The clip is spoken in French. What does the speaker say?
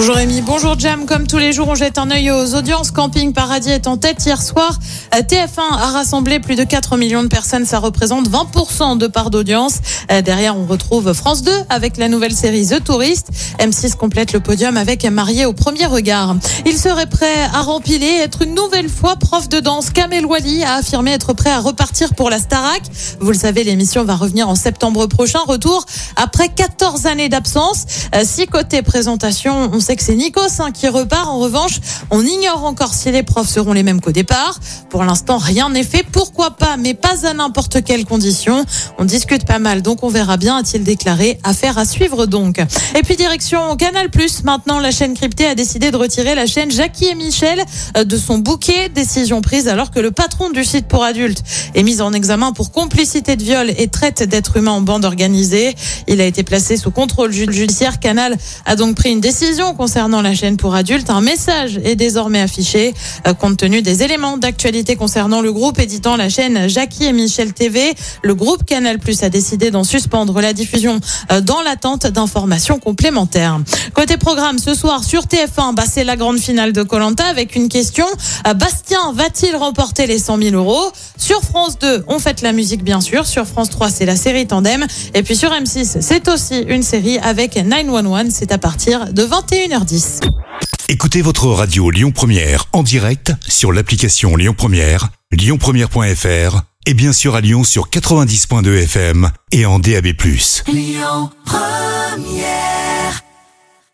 Bonjour Rémi, bonjour Jam. Comme tous les jours, on jette un œil aux audiences. Camping Paradis est en tête hier soir. Euh, TF1 a rassemblé plus de 4 millions de personnes. Ça représente 20% de part d'audience. Euh, Derrière, on retrouve France 2 avec la nouvelle série The Tourist. M6 complète le podium avec Marié au premier regard. Il serait prêt à rempiler, être une nouvelle fois prof de danse. Kamel Wally a affirmé être prêt à repartir pour la Starac. Vous le savez, l'émission va revenir en septembre prochain. Retour après 14 années d'absence. Euh, Si côté présentation, on sait que c'est Nikos hein, qui repart. En revanche, on ignore encore si les profs seront les mêmes qu'au départ. Pour l'instant, rien n'est fait. Pourquoi pas, mais pas à n'importe quelle condition. On discute pas mal, donc on verra bien, a-t-il déclaré. Affaire à suivre donc. Et puis direction Canal+. Maintenant, la chaîne cryptée a décidé de retirer la chaîne Jackie et Michel euh, de son bouquet. Décision prise alors que le patron du site pour adultes est mis en examen pour complicité de viol et traite d'êtres humains en bande organisée. Il a été placé sous contrôle ju- judiciaire. Canal a donc pris une décision concernant la chaîne pour adultes. Un message est désormais affiché euh, compte tenu des éléments d'actualité concernant le groupe éditant la chaîne Jackie et Michel TV. Le groupe Canal Plus a décidé d'en suspendre la diffusion euh, dans l'attente d'informations complémentaires. Côté programme, ce soir sur TF1, bah, c'est la grande finale de Colanta avec une question. Euh, Bastien va-t-il remporter les 100 000 euros? Sur France 2, on fête la musique bien sûr. Sur France 3, c'est la série Tandem. Et puis sur M6, c'est aussi une série avec 911. C'est à partir de 21h10. Écoutez votre radio Lyon Première en direct sur l'application Lyon Première, lyonpremière.fr et bien sûr à Lyon sur 90.2 FM et en DAB+.